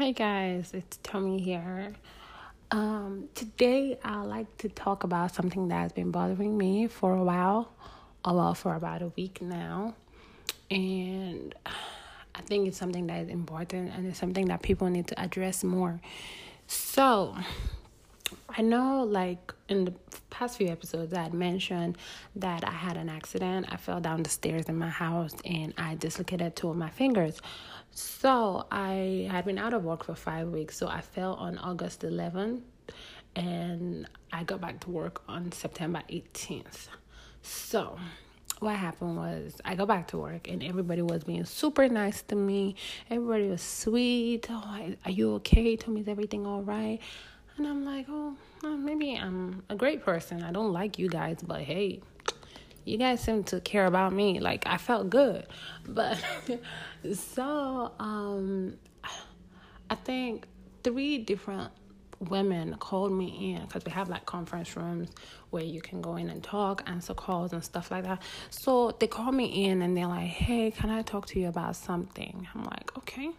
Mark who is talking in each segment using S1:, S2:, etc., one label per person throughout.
S1: Hi guys, it's Tommy here. Um, today I'd like to talk about something that has been bothering me for a while, or well, for about a week now, and I think it's something that is important and it's something that people need to address more. So, I know, like in the past few episodes, I had mentioned that I had an accident. I fell down the stairs in my house and I dislocated two of my fingers. So I had been out of work for five weeks. So I fell on August 11th and I got back to work on September 18th. So what happened was I got back to work and everybody was being super nice to me. Everybody was sweet. Oh, are you okay? Tell me, is everything all right? And I'm like, oh, maybe I'm a great person. I don't like you guys, but hey, you guys seem to care about me. Like I felt good, but so um, I think three different women called me in because we have like conference rooms where you can go in and talk, answer calls and stuff like that. So they called me in and they're like, "Hey, can I talk to you about something?" I'm like, "Okay."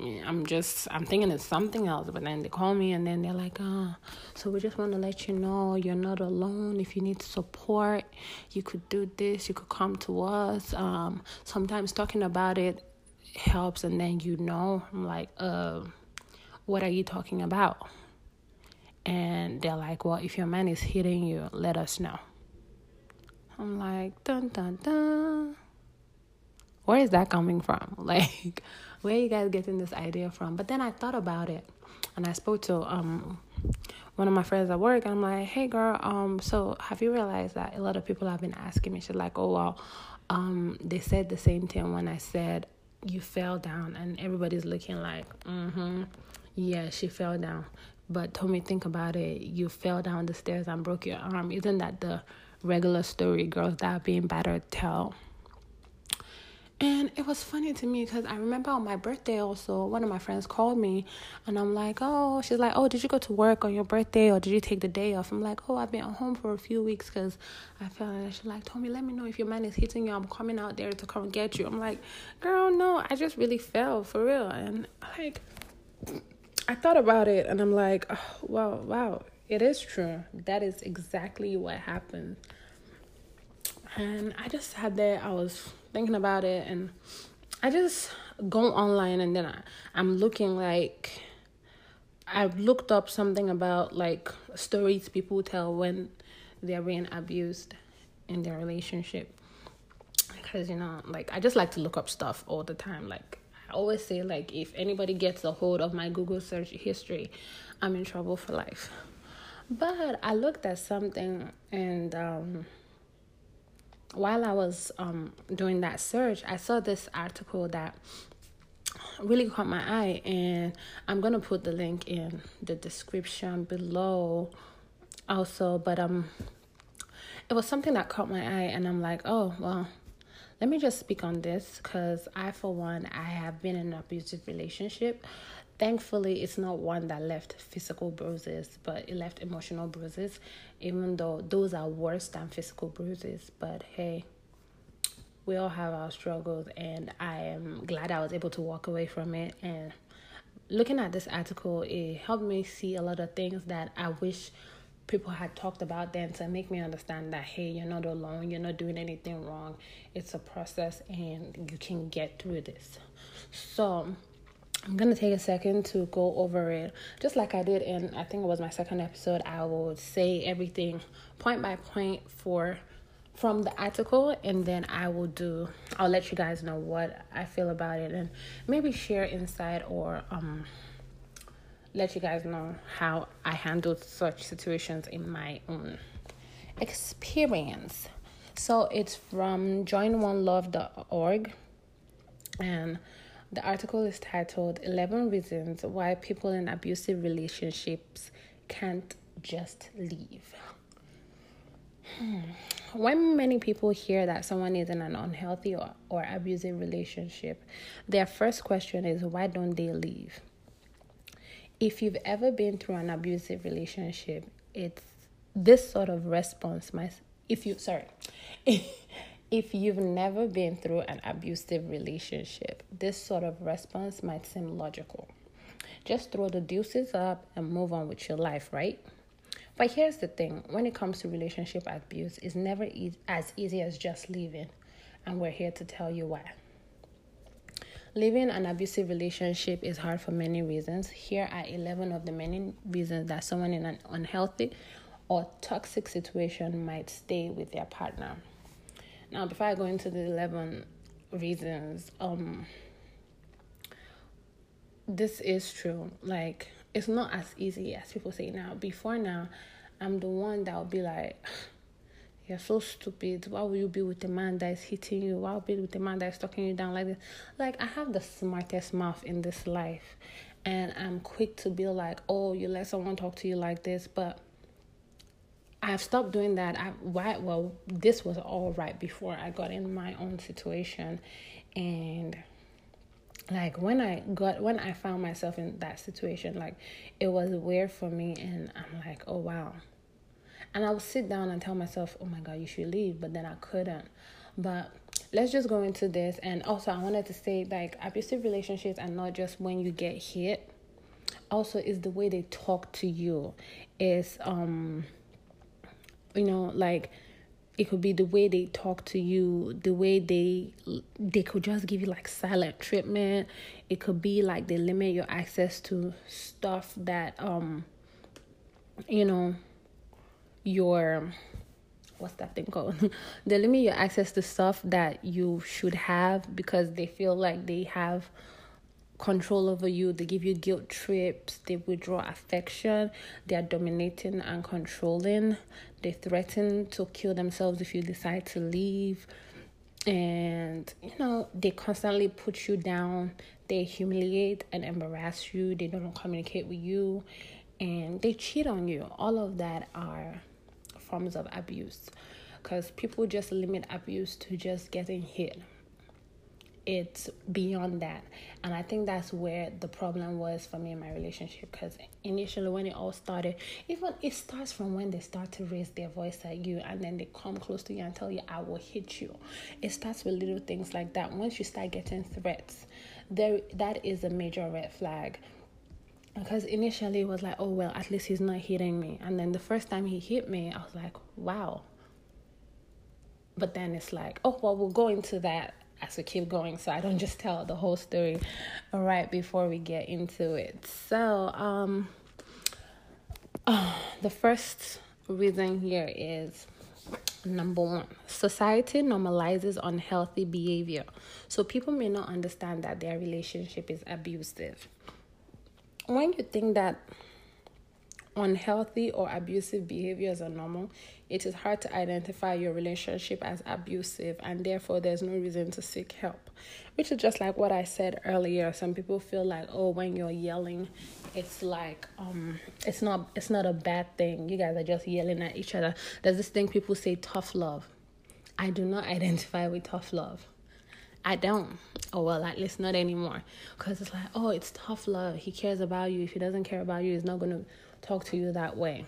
S1: I'm just I'm thinking it's something else, but then they call me and then they're like, ah, so we just want to let you know you're not alone. If you need support, you could do this. You could come to us. Um, sometimes talking about it helps, and then you know. I'm like, uh, what are you talking about? And they're like, well, if your man is hitting you, let us know. I'm like, dun dun dun. Where is that coming from? Like where you guys getting this idea from? But then I thought about it and I spoke to um one of my friends at work I'm like, Hey girl, um, so have you realized that a lot of people have been asking me, she's like, Oh well, um, they said the same thing when I said you fell down and everybody's looking like, mm-hmm. Yeah, she fell down. But told me think about it, you fell down the stairs and broke your arm. Isn't that the regular story girls that are being better tell? And it was funny to me because I remember on my birthday also, one of my friends called me and I'm like, oh, she's like, oh, did you go to work on your birthday or did you take the day off? I'm like, oh, I've been at home for a few weeks because I felt and she's like, told me, let me know if your man is hitting you. I'm coming out there to come get you. I'm like, girl, no, I just really fell for real. And like, I thought about it and I'm like, oh, wow, wow, it is true. That is exactly what happened. And I just had that, I was thinking about it and I just go online and then I, I'm looking like I've looked up something about like stories people tell when they're being abused in their relationship. Because, you know, like I just like to look up stuff all the time. Like I always say, like, if anybody gets a hold of my Google search history, I'm in trouble for life. But I looked at something and um, while I was um, doing that search, I saw this article that really caught my eye, and I'm gonna put the link in the description below, also. But um, it was something that caught my eye, and I'm like, oh well, let me just speak on this because I, for one, I have been in an abusive relationship. Thankfully, it's not one that left physical bruises, but it left emotional bruises, even though those are worse than physical bruises. But hey, we all have our struggles, and I am glad I was able to walk away from it. And looking at this article, it helped me see a lot of things that I wish people had talked about then to make me understand that hey you're not alone you're not doing anything wrong it's a process and you can get through this so I'm gonna take a second to go over it, just like I did in I think it was my second episode. I will say everything point by point for from the article, and then I will do. I'll let you guys know what I feel about it, and maybe share insight or um let you guys know how I handled such situations in my own experience. So it's from joinonelove.org and the article is titled 11 Reasons Why People in Abusive Relationships Can't Just Leave. Hmm. When many people hear that someone is in an unhealthy or, or abusive relationship, their first question is why don't they leave? If you've ever been through an abusive relationship, it's this sort of response might if you sorry If you've never been through an abusive relationship, this sort of response might seem logical. just throw the deuces up and move on with your life, right? But here's the thing when it comes to relationship abuse, it's never e- as easy as just leaving. And we're here to tell you why. Living an abusive relationship is hard for many reasons. Here are 11 of the many reasons that someone in an unhealthy or toxic situation might stay with their partner. Now, before I go into the 11 reasons, um, this is true. Like, it's not as easy as people say now. Before now, I'm the one that would be like, you're so stupid. Why will you be with a man that is hitting you? Why will you be with a man that is talking you down like this? Like, I have the smartest mouth in this life. And I'm quick to be like, oh, you let someone talk to you like this. But I've stopped doing that. I why well, this was all right before I got in my own situation. And like when I got when I found myself in that situation, like it was weird for me and I'm like, oh wow and I would sit down and tell myself, oh my God, you should leave. But then I couldn't. But let's just go into this. And also, I wanted to say, like, abusive relationships are not just when you get hit. Also, is the way they talk to you. Is um, you know, like it could be the way they talk to you the way they they could just give you like silent treatment it could be like they limit your access to stuff that um you know your what's that thing called? they limit your access to stuff that you should have because they feel like they have control over you. They give you guilt trips. They withdraw affection. They are dominating and controlling. They threaten to kill themselves if you decide to leave. And you know, they constantly put you down. They humiliate and embarrass you. They don't communicate with you. And they cheat on you. All of that are forms of abuse because people just limit abuse to just getting hit it's beyond that. And i think that's where the problem was for me in my relationship because initially when it all started even it starts from when they start to raise their voice at you and then they come close to you and tell you i will hit you. It starts with little things like that. Once you start getting threats there that is a major red flag. Because initially it was like, oh well, at least he's not hitting me. And then the first time he hit me, I was like, wow. But then it's like, oh well, we'll go into that as we keep going, so I don't just tell the whole story right before we get into it. So, um, uh, the first reason here is number one society normalizes unhealthy behavior so people may not understand that their relationship is abusive when you think that unhealthy or abusive behaviors are normal, it is hard to identify your relationship as abusive, and therefore, there's no reason to seek help. Which is just like what I said earlier. Some people feel like, oh, when you're yelling, it's like um, it's not it's not a bad thing. You guys are just yelling at each other. There's this thing people say, tough love. I do not identify with tough love. I don't. Oh well, at least not anymore. Cause it's like, oh, it's tough love. He cares about you. If he doesn't care about you, he's not gonna talk to you that way.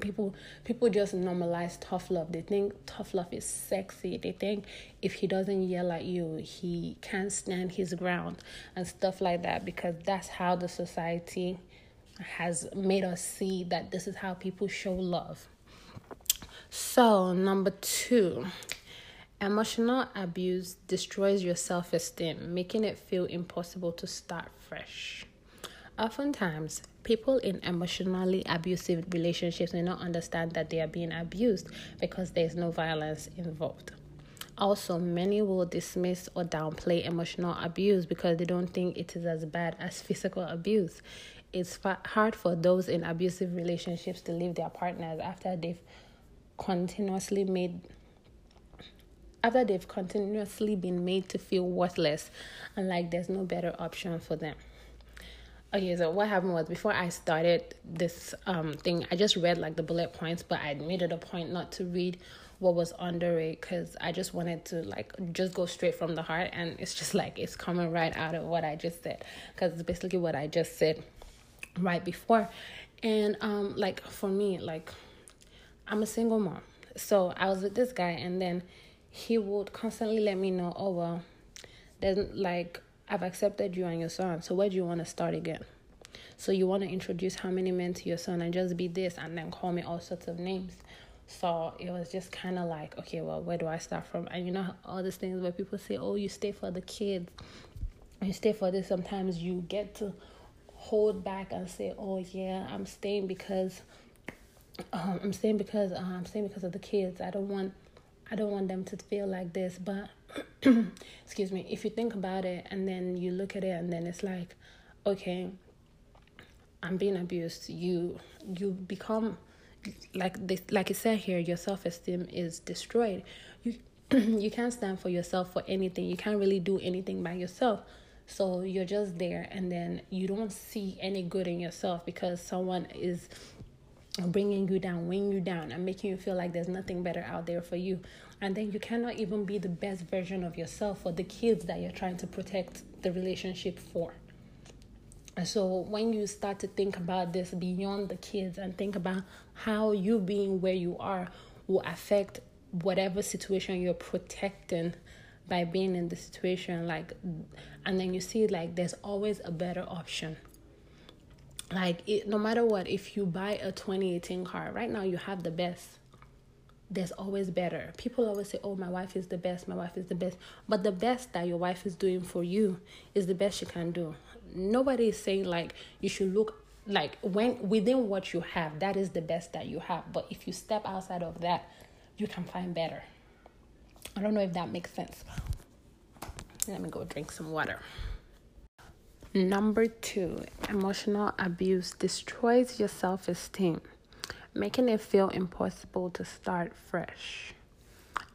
S1: People people just normalize tough love. They think tough love is sexy. They think if he doesn't yell at you, he can't stand his ground and stuff like that because that's how the society has made us see that this is how people show love. So, number 2, Emotional abuse destroys your self esteem, making it feel impossible to start fresh. Oftentimes, people in emotionally abusive relationships may not understand that they are being abused because there is no violence involved. Also, many will dismiss or downplay emotional abuse because they don't think it is as bad as physical abuse. It's hard for those in abusive relationships to leave their partners after they've continuously made after they've continuously been made to feel worthless and like there's no better option for them. Okay, so what happened was before I started this um thing, I just read like the bullet points, but I made it a point not to read what was under it because I just wanted to like just go straight from the heart, and it's just like it's coming right out of what I just said because it's basically what I just said right before, and um like for me like I'm a single mom, so I was with this guy, and then he would constantly let me know, oh well, then like I've accepted you and your son, so where do you want to start again? So you want to introduce how many men to your son and just be this and then call me all sorts of names. So it was just kind of like, okay, well, where do I start from? And you know, all these things where people say, oh, you stay for the kids, you stay for this. Sometimes you get to hold back and say, oh, yeah, I'm staying because. Um, I'm staying because uh, I'm staying because of the kids. I don't want I don't want them to feel like this. But excuse me, if you think about it and then you look at it and then it's like, okay, I'm being abused. You you become like this, like I said here, your self esteem is destroyed. You you can't stand for yourself for anything. You can't really do anything by yourself. So you're just there, and then you don't see any good in yourself because someone is bringing you down, weighing you down, and making you feel like there's nothing better out there for you. And then you cannot even be the best version of yourself for the kids that you're trying to protect the relationship for. And so when you start to think about this beyond the kids and think about how you being where you are will affect whatever situation you're protecting by being in the situation like and then you see like there's always a better option like it, no matter what if you buy a 2018 car right now you have the best there's always better. People always say oh my wife is the best my wife is the best. But the best that your wife is doing for you is the best she can do. Nobody is saying like you should look like when within what you have that is the best that you have. But if you step outside of that you can find better. I don't know if that makes sense. Let me go drink some water. Number two, emotional abuse destroys your self esteem, making it feel impossible to start fresh.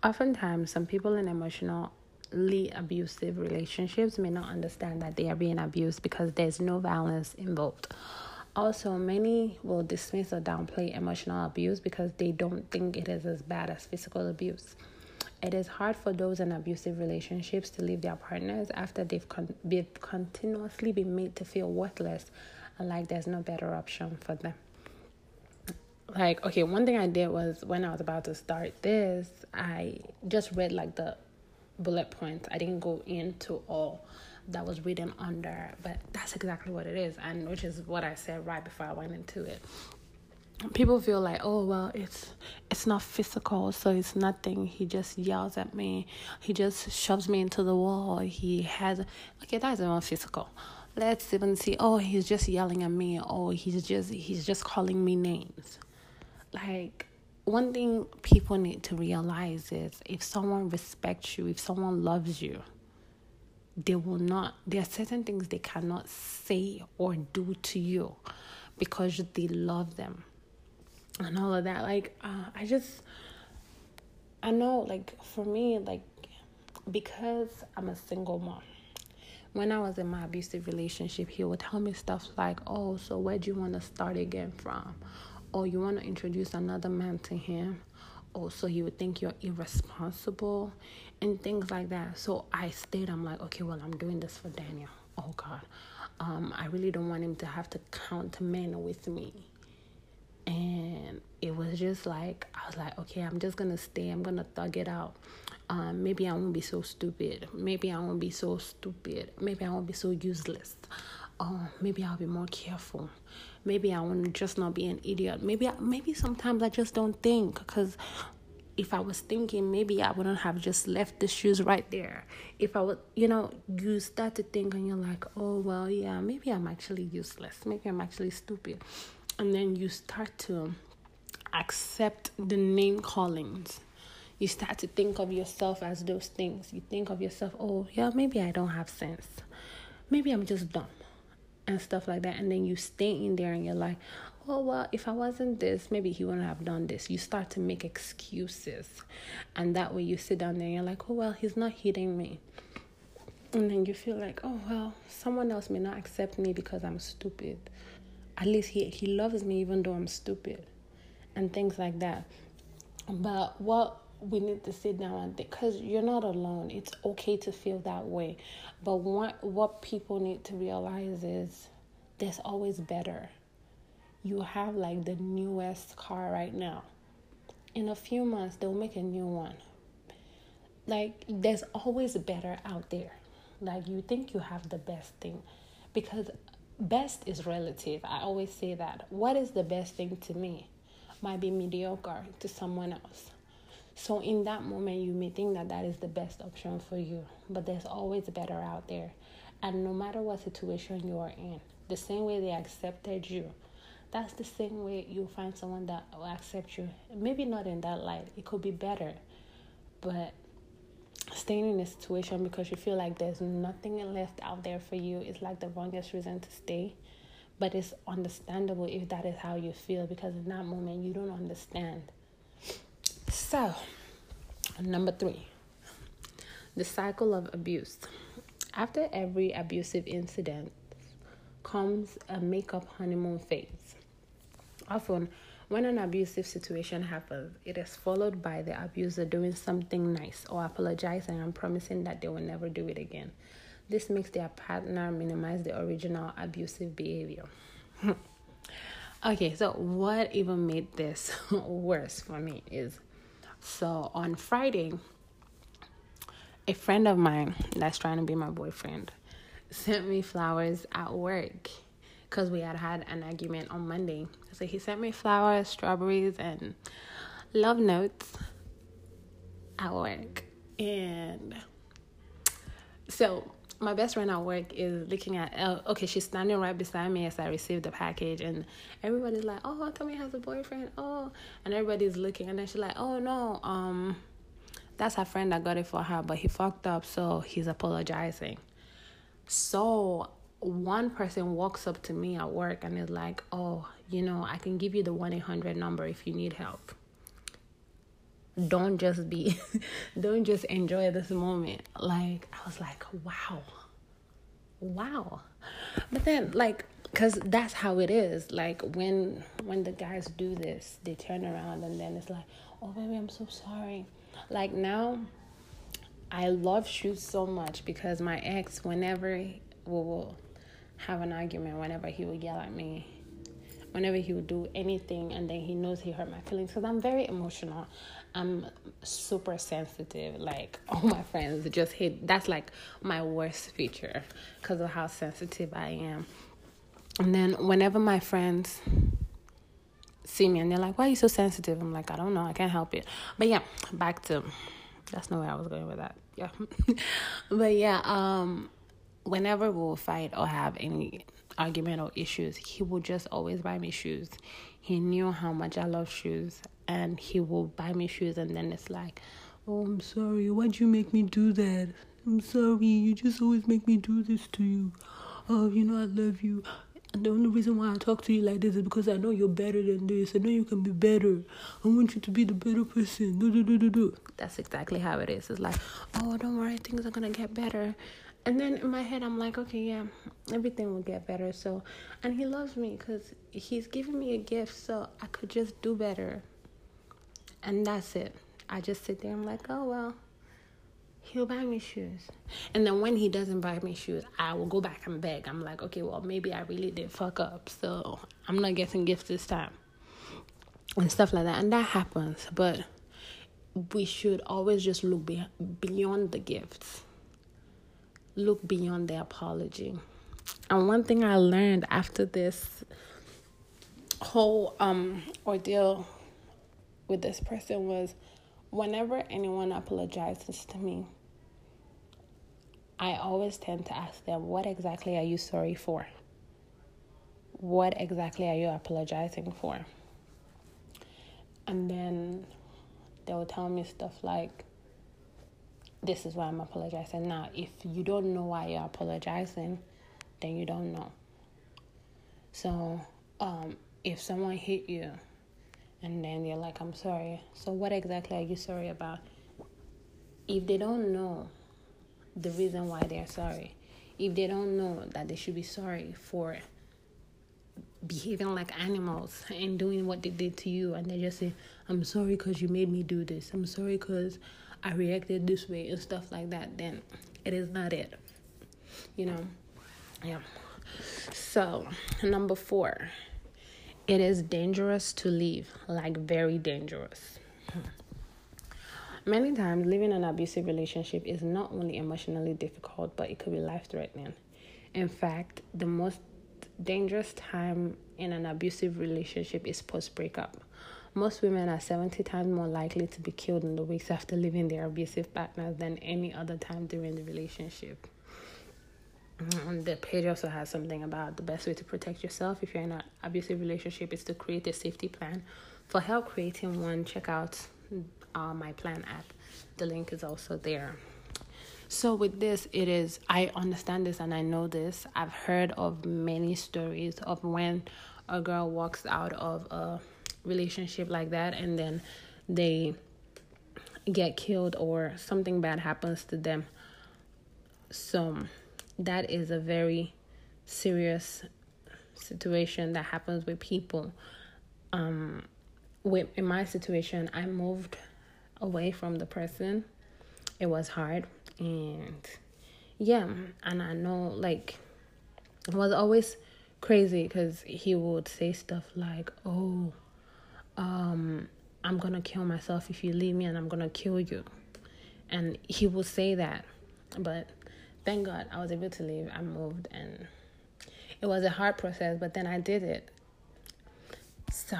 S1: Oftentimes, some people in emotionally abusive relationships may not understand that they are being abused because there's no violence involved. Also, many will dismiss or downplay emotional abuse because they don't think it is as bad as physical abuse. It is hard for those in abusive relationships to leave their partners after they've con- been continuously been made to feel worthless and like there's no better option for them. Like, okay, one thing I did was when I was about to start this, I just read like the bullet points. I didn't go into all that was written under, but that's exactly what it is, and which is what I said right before I went into it. People feel like oh well it's it's not physical so it's nothing. He just yells at me. He just shoves me into the wall. He has okay that's not physical. Let's even see oh he's just yelling at me. Oh he's just he's just calling me names like one thing people need to realize is if someone respects you if someone loves you they will not there are certain things they cannot say or do to you because they love them and all of that. Like, uh, I just, I know, like, for me, like, because I'm a single mom, when I was in my abusive relationship, he would tell me stuff like, oh, so where do you want to start again from? Or you want to introduce another man to him? Oh, so he would think you're irresponsible and things like that. So I stayed, I'm like, okay, well, I'm doing this for Daniel. Oh, God. Um, I really don't want him to have to count men with me and it was just like I was like, okay, I'm just gonna stay. I'm gonna thug it out. Um, maybe I won't be so stupid. Maybe I won't be so stupid. Maybe I won't be so useless. Uh, maybe I'll be more careful. Maybe I want to just not be an idiot. Maybe maybe sometimes I just don't think because if I was thinking, maybe I wouldn't have just left the shoes right there. If I would, you know, you start to think and you're like, oh, well, yeah, maybe I'm actually useless. Maybe I'm actually stupid and then you start to accept the name callings you start to think of yourself as those things you think of yourself oh yeah maybe i don't have sense maybe i'm just dumb and stuff like that and then you stay in there and you're like oh well if i wasn't this maybe he wouldn't have done this. You start to make excuses and that way you sit down there and you're like oh well he's not hitting me. And then you feel like oh well someone else may not accept me because i'm stupid. At least he he loves me even though I'm stupid and things like that. But what we need to sit down and think because you're not alone. It's okay to feel that way. But what what people need to realize is there's always better. You have like the newest car right now. In a few months they'll make a new one. Like there's always better out there. Like you think you have the best thing because best is relative. I always say that. What is the best thing to me might be mediocre to someone else. So, in that moment, you may think that that is the best option for you, but there's always better out there. And no matter what situation you are in, the same way they accepted you, that's the same way you'll find someone that will accept you. Maybe not in that light, it could be better, but staying in a situation because you feel like there's nothing left out there for you is like the wrongest reason to stay. But it's understandable if that is how you feel because in that moment you don't understand. So, number three, the cycle of abuse. After every abusive incident comes a makeup honeymoon phase. Often, when an abusive situation happens, it is followed by the abuser doing something nice or apologizing and promising that they will never do it again. This makes their partner minimize the original abusive behavior. okay, so what even made this worse for me is so on Friday, a friend of mine that's trying to be my boyfriend sent me flowers at work because we had had an argument on Monday. So he sent me flowers, strawberries, and love notes at work. And so my best friend at work is looking at, uh, okay, she's standing right beside me as I receive the package, and everybody's like, oh, Tommy has a boyfriend, oh, and everybody's looking, and then she's like, oh no, um, that's her friend that got it for her, but he fucked up, so he's apologizing. So one person walks up to me at work and is like, oh, you know, I can give you the 1 800 number if you need help. Don't just be, don't just enjoy this moment. Like, I was like, wow, wow. But then, like, because that's how it is. Like, when when the guys do this, they turn around and then it's like, oh, baby, I'm so sorry. Like, now, I love shoes so much because my ex, whenever we will have an argument, whenever he would yell at me, whenever he would do anything, and then he knows he hurt my feelings because I'm very emotional. I'm super sensitive. Like all my friends just hate. That's like my worst feature because of how sensitive I am. And then whenever my friends see me and they're like, "Why are you so sensitive?" I'm like, "I don't know. I can't help it." But yeah, back to that's not where I was going with that. Yeah, but yeah, um, whenever we'll fight or have any argument or issues, he will just always buy me shoes. He knew how much I love shoes, and he will buy me shoes, and then it's like, oh, I'm sorry, why'd you make me do that? I'm sorry, you just always make me do this to you. Oh, you know I love you. And the only reason why I talk to you like this is because I know you're better than this. I know you can be better. I want you to be the better person. Do, do, do, do, do. That's exactly how it is. It's like, oh, don't worry, things are gonna get better. And then in my head, I'm like, okay, yeah, everything will get better. So, and he loves me because he's giving me a gift, so I could just do better. And that's it. I just sit there. I'm like, oh well, he'll buy me shoes. And then when he doesn't buy me shoes, I will go back and beg. I'm like, okay, well, maybe I really did fuck up. So I'm not getting gifts this time. And stuff like that. And that happens. But we should always just look be- beyond the gifts, look beyond the apology. And one thing I learned after this whole um ordeal with this person was whenever anyone apologizes to me, I always tend to ask them, What exactly are you sorry for? What exactly are you apologizing for? And then they will tell me stuff like, This is why I'm apologizing. Now, if you don't know why you're apologizing, then you don't know. So, um, if someone hit you and then they're like, I'm sorry. So, what exactly are you sorry about? If they don't know the reason why they're sorry, if they don't know that they should be sorry for behaving like animals and doing what they did to you, and they just say, I'm sorry because you made me do this, I'm sorry because I reacted this way, and stuff like that, then it is not it. You know? Yeah. So, number four it is dangerous to leave, like very dangerous. Hmm. Many times, living an abusive relationship is not only emotionally difficult, but it could be life threatening. In fact, the most dangerous time in an abusive relationship is post breakup. Most women are 70 times more likely to be killed in the weeks after leaving their abusive partners than any other time during the relationship. Mm, the page also has something about the best way to protect yourself if you're in an abusive relationship is to create a safety plan. For help creating one, check out uh, my plan app. The link is also there. So with this, it is I understand this and I know this. I've heard of many stories of when a girl walks out of a relationship like that and then they get killed or something bad happens to them. So that is a very serious situation that happens with people. Um, with in my situation, I moved away from the person. It was hard and yeah and i know like it was always crazy because he would say stuff like oh um i'm gonna kill myself if you leave me and i'm gonna kill you. And he will say that but thank god i was able to leave. I moved and it was a hard process but then i did it. So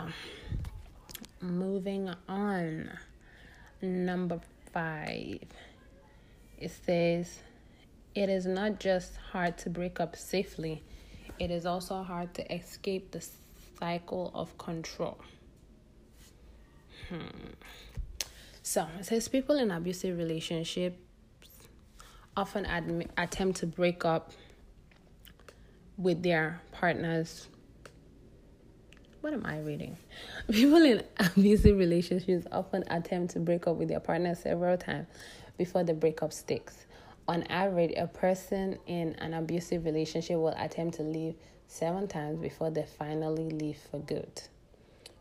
S1: moving on. Number five. It says, It is not just hard to break up safely, it is also hard to escape the cycle of control. Hmm. So it says people in abusive relationships often admit, attempt to break up with their partners. What am I reading? People in abusive relationships often attempt to break up with their partners several times before the breakup sticks. On average, a person in an abusive relationship will attempt to leave seven times before they finally leave for good.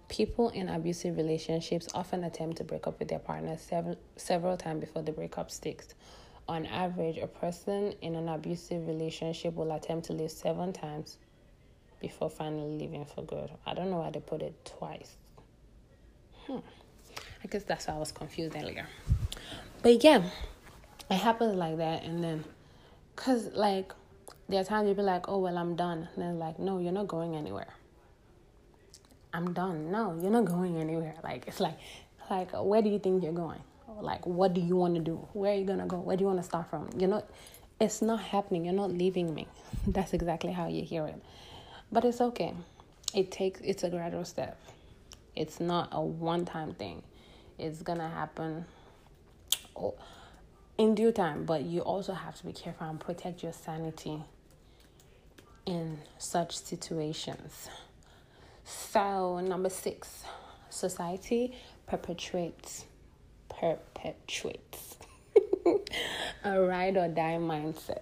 S1: People in abusive relationships often attempt to break up with their partner several, several times before the breakup sticks. On average, a person in an abusive relationship will attempt to leave seven times before finally leaving for good. I don't know why they put it twice. Hmm. I guess that's why I was confused earlier. But yeah, it happens like that. And then, because like, there are times you'll be like, oh, well, I'm done. And then, like, no, you're not going anywhere. I'm done. No, you're not going anywhere. Like, it's like, like, where do you think you're going? Like, what do you want to do? Where are you to go? Where do you want to start from? You're not, it's not happening. You're not leaving me. That's exactly how you hear it. But it's okay. It takes, it's a gradual step. It's not a one time thing. It's to happen in due time, but you also have to be careful and protect your sanity in such situations. So, number six, society perpetuates perpetuates a ride or die mindset.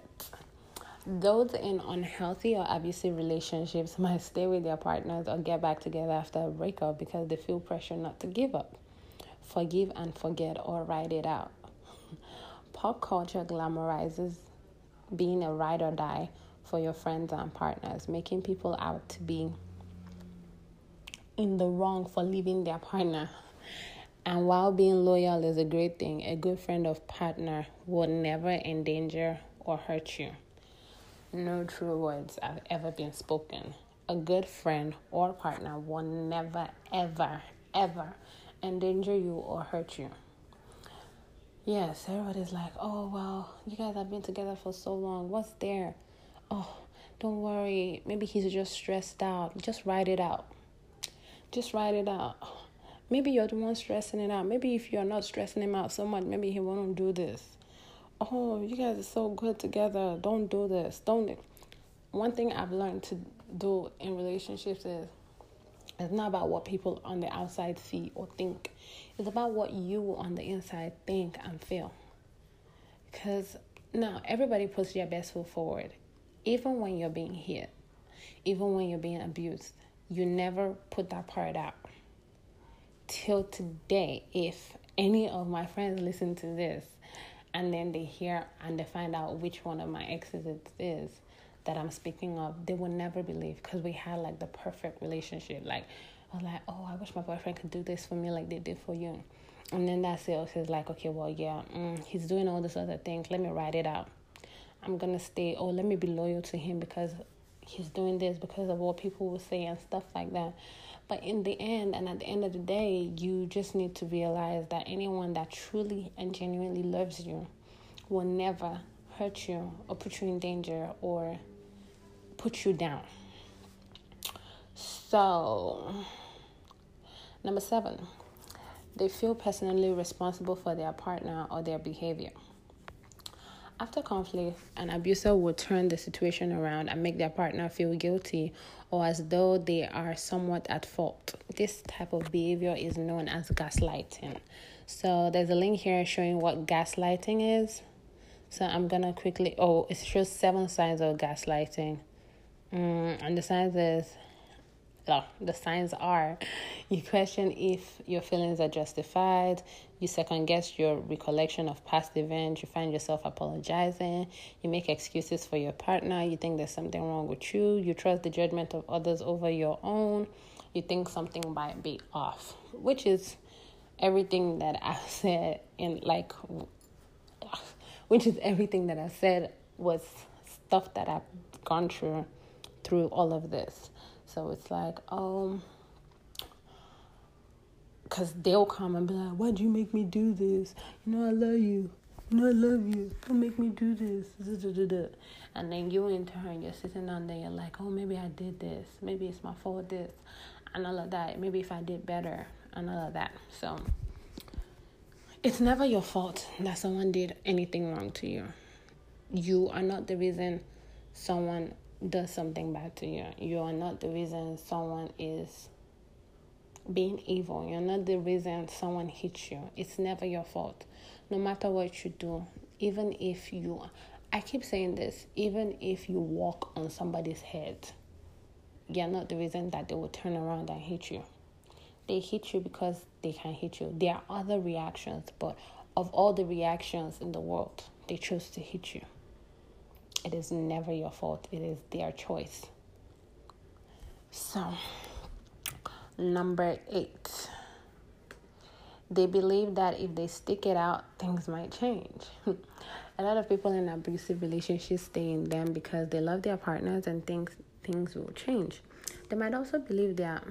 S1: Those in unhealthy or abusive relationships might stay with their partners or get back together after a breakup because they feel pressure not to give up, forgive and forget, or ride it out. Pop culture glamorizes being a ride or die for your friends and partners, making people out to be in the wrong for leaving their partner. And while being loyal is a great thing, a good friend or partner will never endanger or hurt you. No true words have ever been spoken. A good friend or partner will never, ever, ever endanger you or hurt you. Yes, everybody's like, oh, well, you guys have been together for so long. What's there? Oh, don't worry. Maybe he's just stressed out. Just write it out. Just write it out. Maybe you're the one stressing it out. Maybe if you're not stressing him out so much, maybe he won't do this. Oh, you guys are so good together. Don't do this. Don't. One thing I've learned to do in relationships is it's not about what people on the outside see or think. It's about what you on the inside think and feel. Because now everybody puts their best foot forward. Even when you're being hit, even when you're being abused, you never put that part out. Till today, if any of my friends listen to this and then they hear and they find out which one of my exes it is, that I'm speaking of, they will never believe because we had like the perfect relationship. Like, I was like, oh, I wish my boyfriend could do this for me like they did for you. And then that sales is like, okay, well, yeah, mm, he's doing all this other things. Let me write it out. I'm gonna stay. Oh, let me be loyal to him because he's doing this because of what people will say and stuff like that. But in the end, and at the end of the day, you just need to realize that anyone that truly and genuinely loves you will never hurt you or put you in danger or put you down. So, number seven, they feel personally responsible for their partner or their behavior. After conflict, an abuser will turn the situation around and make their partner feel guilty or as though they are somewhat at fault. This type of behavior is known as gaslighting. So, there's a link here showing what gaslighting is. So, I'm gonna quickly, oh, it shows seven signs of gaslighting. Mm, and the signs is the signs are you question if your feelings are justified, you second guess your recollection of past events, you find yourself apologizing, you make excuses for your partner, you think there's something wrong with you, you trust the judgment of others over your own, you think something might be off, which is everything that I said in like which is everything that I said was stuff that I've gone through through all of this. So it's like, um, because they'll come and be like, why'd you make me do this? You know, I love you. You know, I love you. Don't make me do this. And then you, in turn, you're sitting down there, you're like, oh, maybe I did this. Maybe it's my fault, this, and all of that. Maybe if I did better, and all of that. So it's never your fault that someone did anything wrong to you. You are not the reason someone does something bad to you. You are not the reason someone is being evil. You're not the reason someone hits you. It's never your fault. No matter what you do, even if you, I keep saying this, even if you walk on somebody's head, you're not the reason that they will turn around and hit you. They hit you because they can hit you. There are other reactions, but of all the reactions in the world, they chose to hit you. It is never your fault, it is their choice. So, number eight, they believe that if they stick it out, things might change. a lot of people in abusive relationships stay in them because they love their partners and think things will change. They might also believe that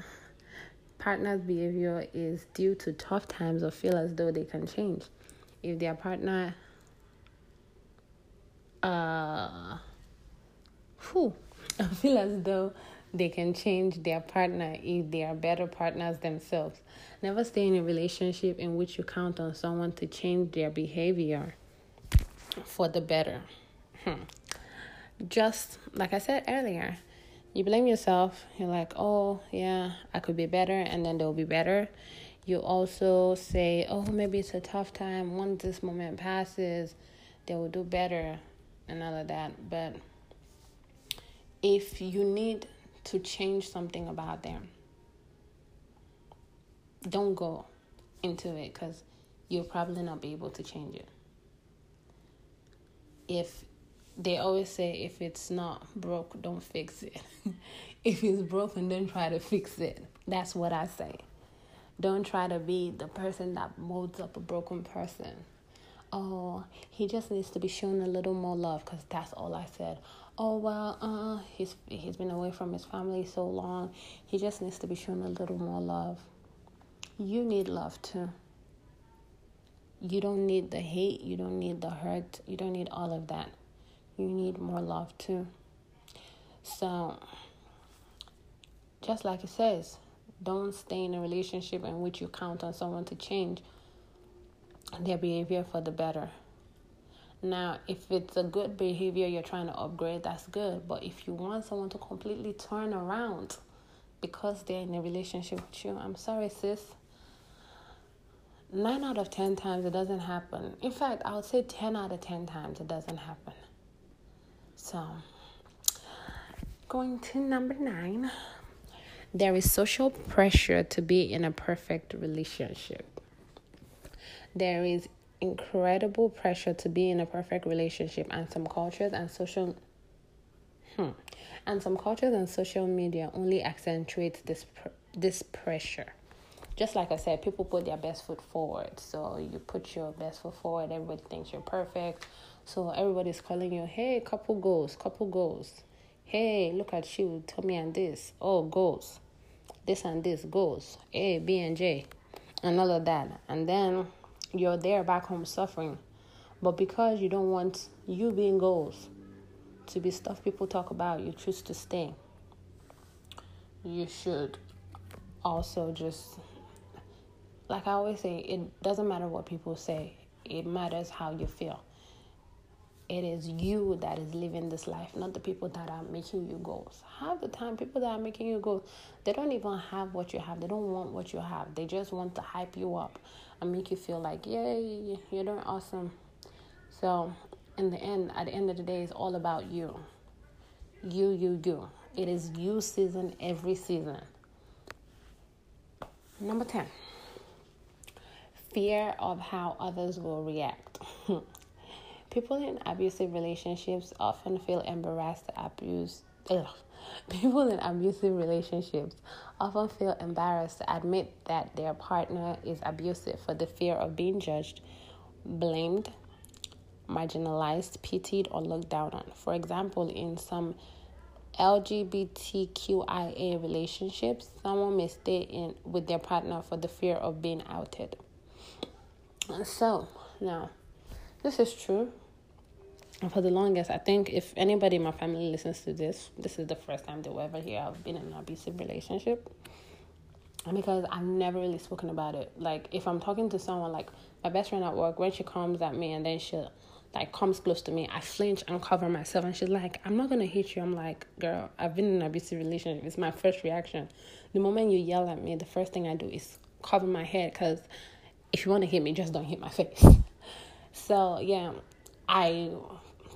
S1: partner's behavior is due to tough times or feel as though they can change. If their partner uh, whew, I feel as though they can change their partner if they are better partners themselves. Never stay in a relationship in which you count on someone to change their behavior for the better. Hmm. Just like I said earlier, you blame yourself. You're like, oh, yeah, I could be better, and then they'll be better. You also say, oh, maybe it's a tough time. Once this moment passes, they will do better and all of that. But if you need to change something about them, don't go into it because you'll probably not be able to change it. If they always say, if it's not broke, don't fix it. if it's broken, then try to fix it. That's what I say. Don't try to be the person that molds up a broken person oh, he just needs to be shown a little more love because that's all I said. Oh well, uh, he's he's been away from his family so long. He just needs to be shown a little more love. You need love too. You don't need the hate. You don't need the hurt. You don't need all of that. You need more love too. So, just like it says, don't stay in a relationship in which you count on someone to change their behavior for the better. Now, if it's a good behavior you're trying to upgrade, that's good. But if you want someone to completely turn around because they're in a relationship with you, I'm sorry, sis. Nine out of ten times it doesn't happen. In fact, I would say 10 out of 10 times it doesn't happen. So, going to number nine, there is social pressure to be in a perfect relationship. There is incredible pressure to be in a perfect relationship, and some cultures and social hmm, and some cultures and social media only accentuates this pr- this pressure. Just like I said, people put their best foot forward. So you put your best foot forward, everybody thinks you're perfect. So everybody's calling you, hey, couple goals, couple goals. Hey, look at you, tell me and this. Oh, goals. This and this, goals. A, B, and J. And all of that. And then you're there back home suffering. But because you don't want you being goals to be stuff people talk about, you choose to stay. You should also just, like I always say, it doesn't matter what people say, it matters how you feel. It is you that is living this life, not the people that are making you goals. Half the time, people that are making you goals, they don't even have what you have. They don't want what you have. They just want to hype you up and make you feel like, yay, you're doing awesome. So, in the end, at the end of the day, it's all about you. You, you, you. It is you season every season. Number 10 fear of how others will react. People in abusive relationships often feel embarrassed to abuse. Ugh. People in abusive relationships often feel embarrassed to admit that their partner is abusive for the fear of being judged, blamed, marginalized, pitied, or looked down on. For example, in some LGBTQIA relationships, someone may stay in with their partner for the fear of being outed. So, now, this is true. For the longest, I think if anybody in my family listens to this, this is the first time they will ever hear I've been in an abusive relationship. And because I've never really spoken about it. Like, if I'm talking to someone, like my best friend at work, when she comes at me and then she'll like comes close to me, I flinch and cover myself. And she's like, I'm not gonna hit you. I'm like, girl, I've been in an abusive relationship. It's my first reaction. The moment you yell at me, the first thing I do is cover my head because if you want to hit me, just don't hit my face. So yeah, I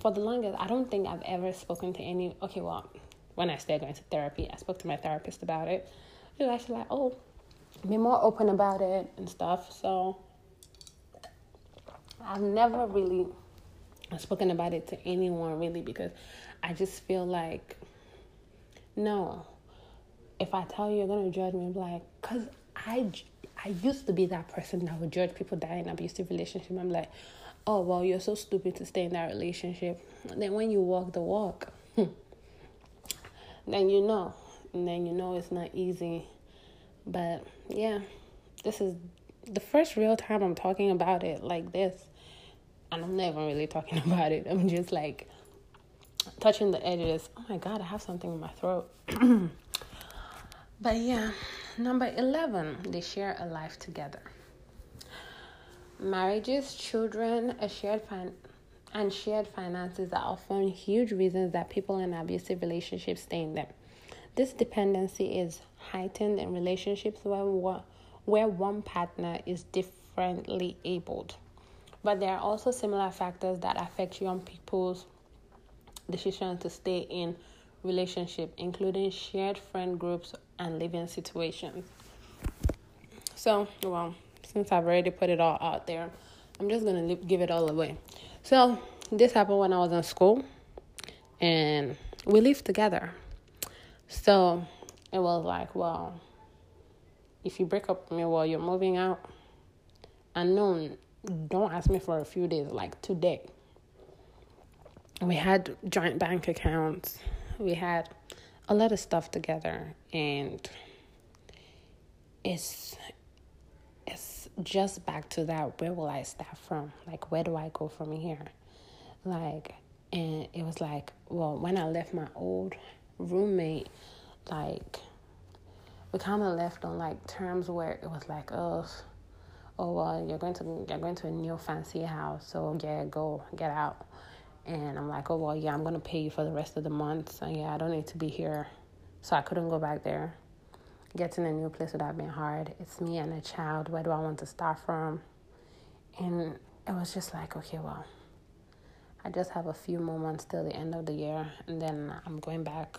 S1: for the longest I don't think I've ever spoken to any. Okay, well, when I started going to therapy, I spoke to my therapist about it. She was actually like, "Oh, be more open about it and stuff." So I've never really spoken about it to anyone really because I just feel like no. If I tell you, you're gonna judge me. I'm like, cause I I used to be that person that would judge people that are in abusive relationship. I'm like, oh well, you're so stupid to stay in that relationship. Then when you walk the walk, then you know, and then you know it's not easy. But yeah, this is the first real time I'm talking about it like this, and I'm not even really talking about it. I'm just like touching the edges. Oh my god, I have something in my throat. but yeah. Number 11, they share a life together. Marriages, children, a shared fin- and shared finances are often huge reasons that people in abusive relationships stay in them. This dependency is heightened in relationships where one, where one partner is differently abled. But there are also similar factors that affect young people's decision to stay in relationship, including shared friend groups and living situations. So, well, since I've already put it all out there, I'm just gonna give it all away. So, this happened when I was in school, and we lived together. So, it was like, well, if you break up with me while you're moving out, unknown, don't ask me for a few days, like today. We had joint bank accounts we had a lot of stuff together and it's it's just back to that where will I start from? Like where do I go from here? Like and it was like, well, when I left my old roommate, like we kind of left on like terms where it was like, oh, oh well, you're going to you're going to a new fancy house, so yeah, go get out. And I'm like, oh, well, yeah, I'm to pay you for the rest of the month. So, yeah, I don't need to be here. So I couldn't go back there. Getting a new place would have been hard. It's me and a child. Where do I want to start from? And it was just like, okay, well, I just have a few more months till the end of the year. And then I'm going back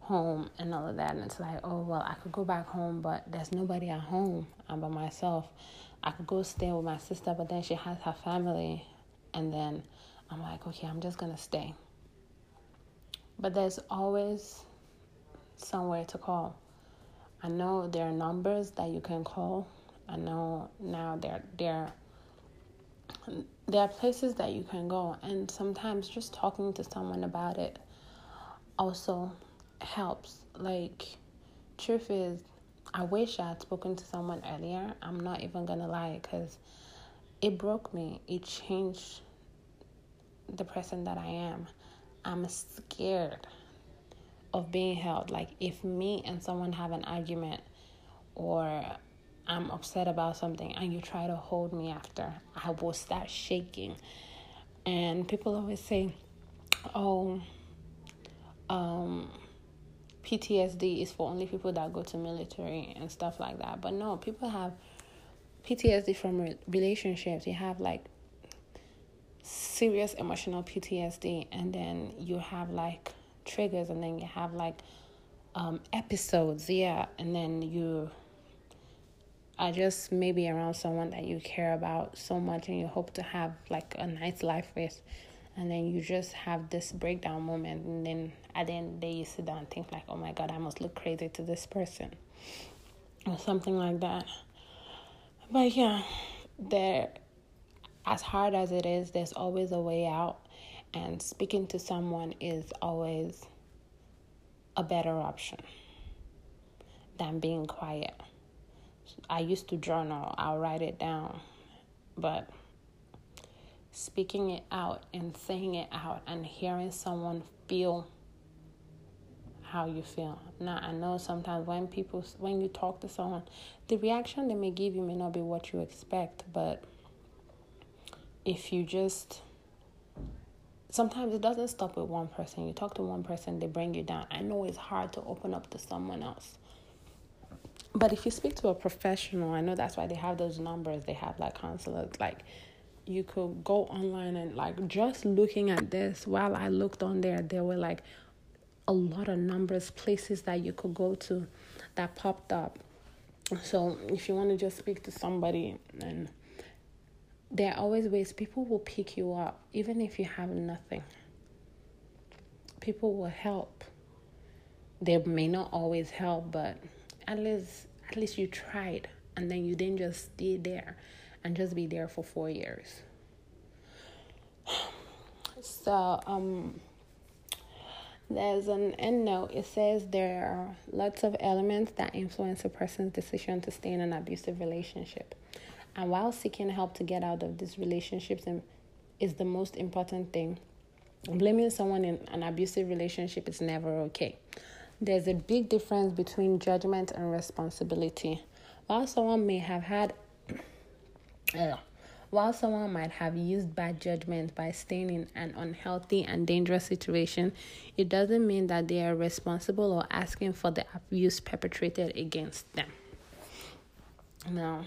S1: home and all of that. And it's like, oh, well, I could go back home, but there's nobody at home. I'm by myself. I could go stay with my sister, but then she has her family. And then I'm like, okay, I'm just gonna stay. But there's always somewhere to call. I know there are numbers that you can call. I know now there there there are places that you can go and sometimes just talking to someone about it also helps. Like, truth is, I wish I had spoken to someone earlier. I'm not even gonna lie, because it broke me. It changed the person that I am. I'm scared of being held. Like, if me and someone have an argument or I'm upset about something and you try to hold me after, I will start shaking. And people always say, oh, um, PTSD is for only people that go to military and stuff like that. But no, people have PTSD from relationships. You have like serious emotional PTSD, and then you have like triggers, and then you have like um, episodes, yeah, and then you are just maybe around someone that you care about so much, and you hope to have like a nice life with, and then you just have this breakdown moment, and then at the end of the day, you sit down and think like, oh my god, I must look crazy to this person, or something like that. But yeah, there as hard as it is, there's always a way out, and speaking to someone is always a better option than being quiet. I used to journal, I'll write it down, but speaking it out and saying it out and hearing someone feel how you feel. Now, I know sometimes when people, when you talk to someone, the reaction they may give you may not be what you expect, but if you just sometimes it doesn't stop with one person. You talk to one person, they bring you down. I know it's hard to open up to someone else. But if you speak to a professional, I know that's why they have those numbers. They have like counselors. Like you could go online and like just looking at this while I looked on there, there were like a lot of numbers, places that you could go to that popped up. So if you want to just speak to somebody and there are always ways people will pick you up even if you have nothing. People will help. They may not always help but at least at least you tried and then you didn't just stay there and just be there for four years. So um there's an end note. It says there are lots of elements that influence a person's decision to stay in an abusive relationship and while seeking help to get out of these relationships is the most important thing, blaming someone in an abusive relationship is never okay. There's a big difference between judgment and responsibility. While someone may have had uh, while someone might have used bad judgment by staying in an unhealthy and dangerous situation, it doesn't mean that they are responsible or asking for the abuse perpetrated against them. Now,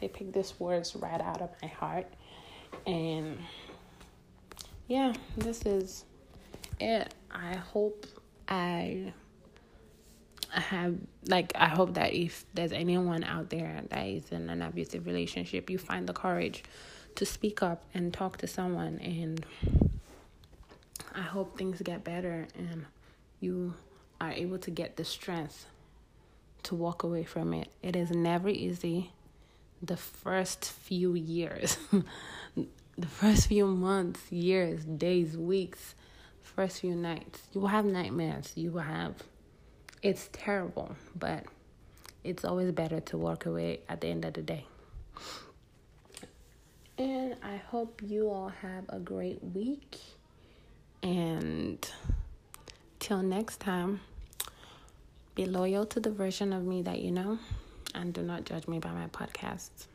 S1: they picked these words right out of my heart. And yeah, this is it. I hope I I have like I hope that if there's anyone out there that is in an abusive relationship, you find the courage to speak up and talk to someone and I hope things get better and you are able to get the strength to walk away from it. It is never easy the first few years, the first few months, years, days, weeks, first few nights. You will have nightmares. You will have, it's terrible, but it's always better to walk away at the end of the day. And I hope you all have a great week. And till next time, be loyal to the version of me that you know and do not judge me by my podcasts.